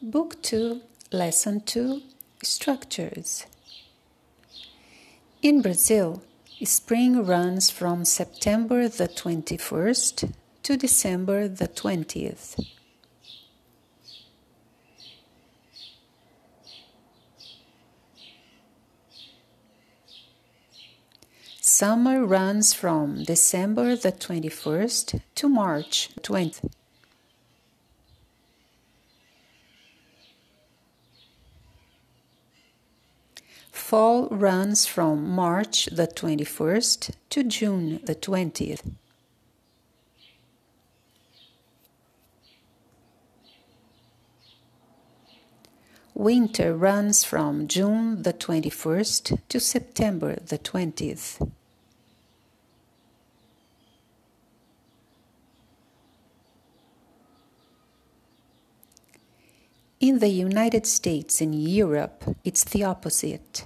Book 2, Lesson 2 Structures. In Brazil, spring runs from September the 21st to December the 20th. Summer runs from December the 21st to March 20th. Fall runs from March the 21st to June the 20th. Winter runs from June the 21st to September the 20th. In the United States and Europe, it's the opposite.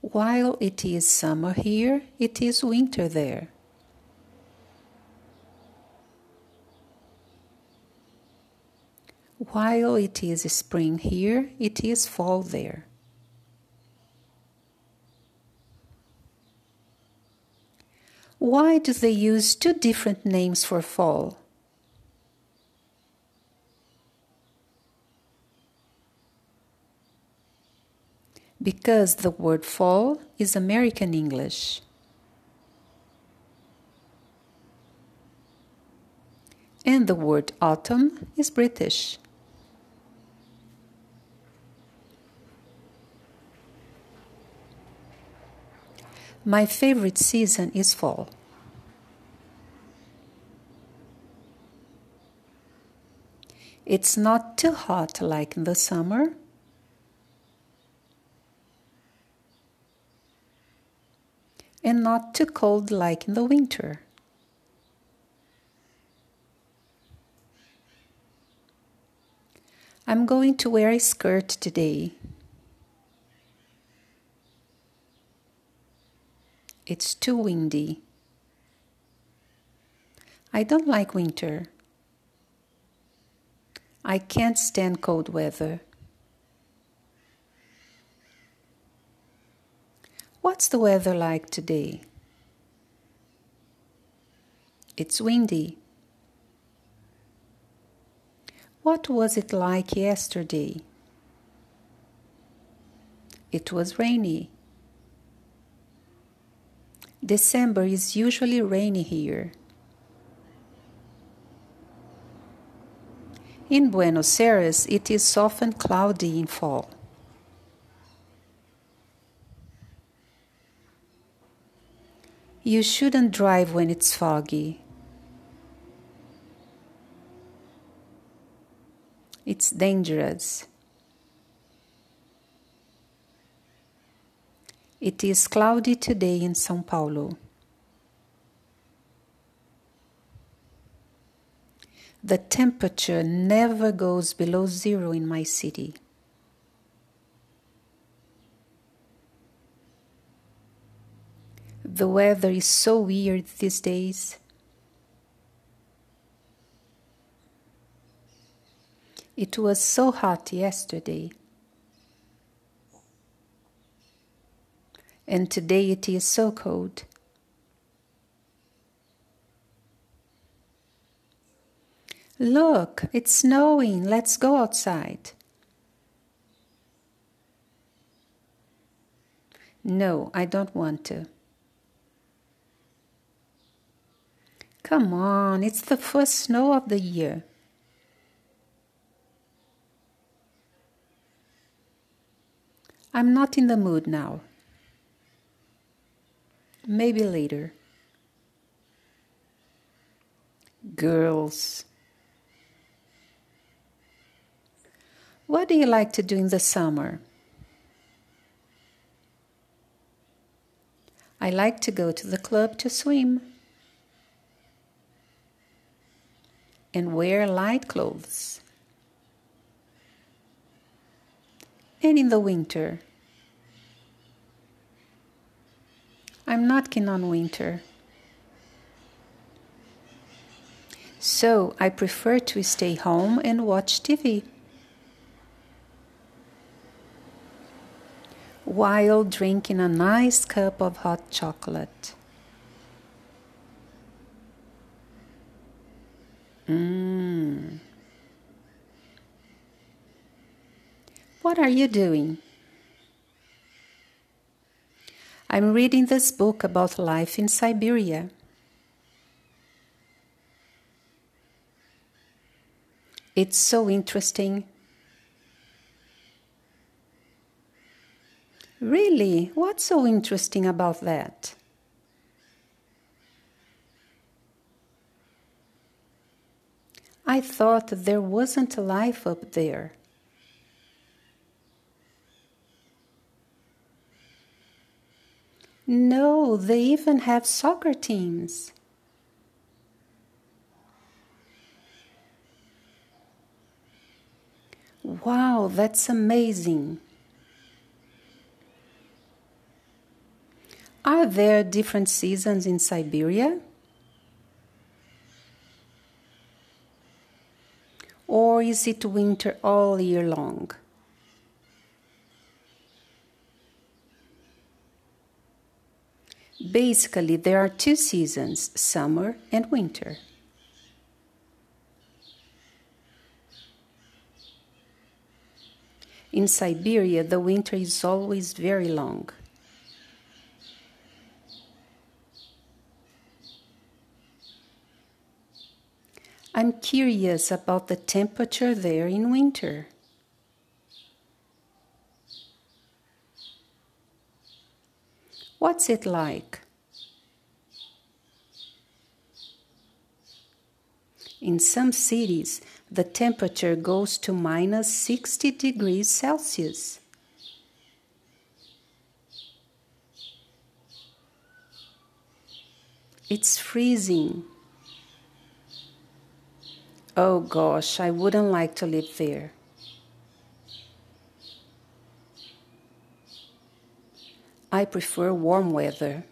While it is summer here, it is winter there. While it is spring here, it is fall there. Why do they use two different names for fall? Because the word fall is American English. And the word autumn is British. My favorite season is fall. It's not too hot like in the summer. And not too cold like in the winter. I'm going to wear a skirt today. It's too windy. I don't like winter. I can't stand cold weather. What's the weather like today? It's windy. What was it like yesterday? It was rainy. December is usually rainy here. In Buenos Aires, it is often cloudy in fall. You shouldn't drive when it's foggy. It's dangerous. It is cloudy today in São Paulo. The temperature never goes below zero in my city. The weather is so weird these days. It was so hot yesterday. And today it is so cold. Look, it's snowing. Let's go outside. No, I don't want to. Come on, it's the first snow of the year. I'm not in the mood now. Maybe later. Girls. What do you like to do in the summer? I like to go to the club to swim and wear light clothes. And in the winter, I'm not keen on winter. So I prefer to stay home and watch TV. While drinking a nice cup of hot chocolate. Mmm. What are you doing? I'm reading this book about life in Siberia. It's so interesting. Really? What's so interesting about that? I thought there wasn't life up there. No, they even have soccer teams. Wow, that's amazing. Are there different seasons in Siberia? Or is it winter all year long? Basically, there are two seasons summer and winter. In Siberia, the winter is always very long. I'm curious about the temperature there in winter. What's it like? In some cities, the temperature goes to minus 60 degrees Celsius. It's freezing. Oh gosh, I wouldn't like to live there. I prefer warm weather.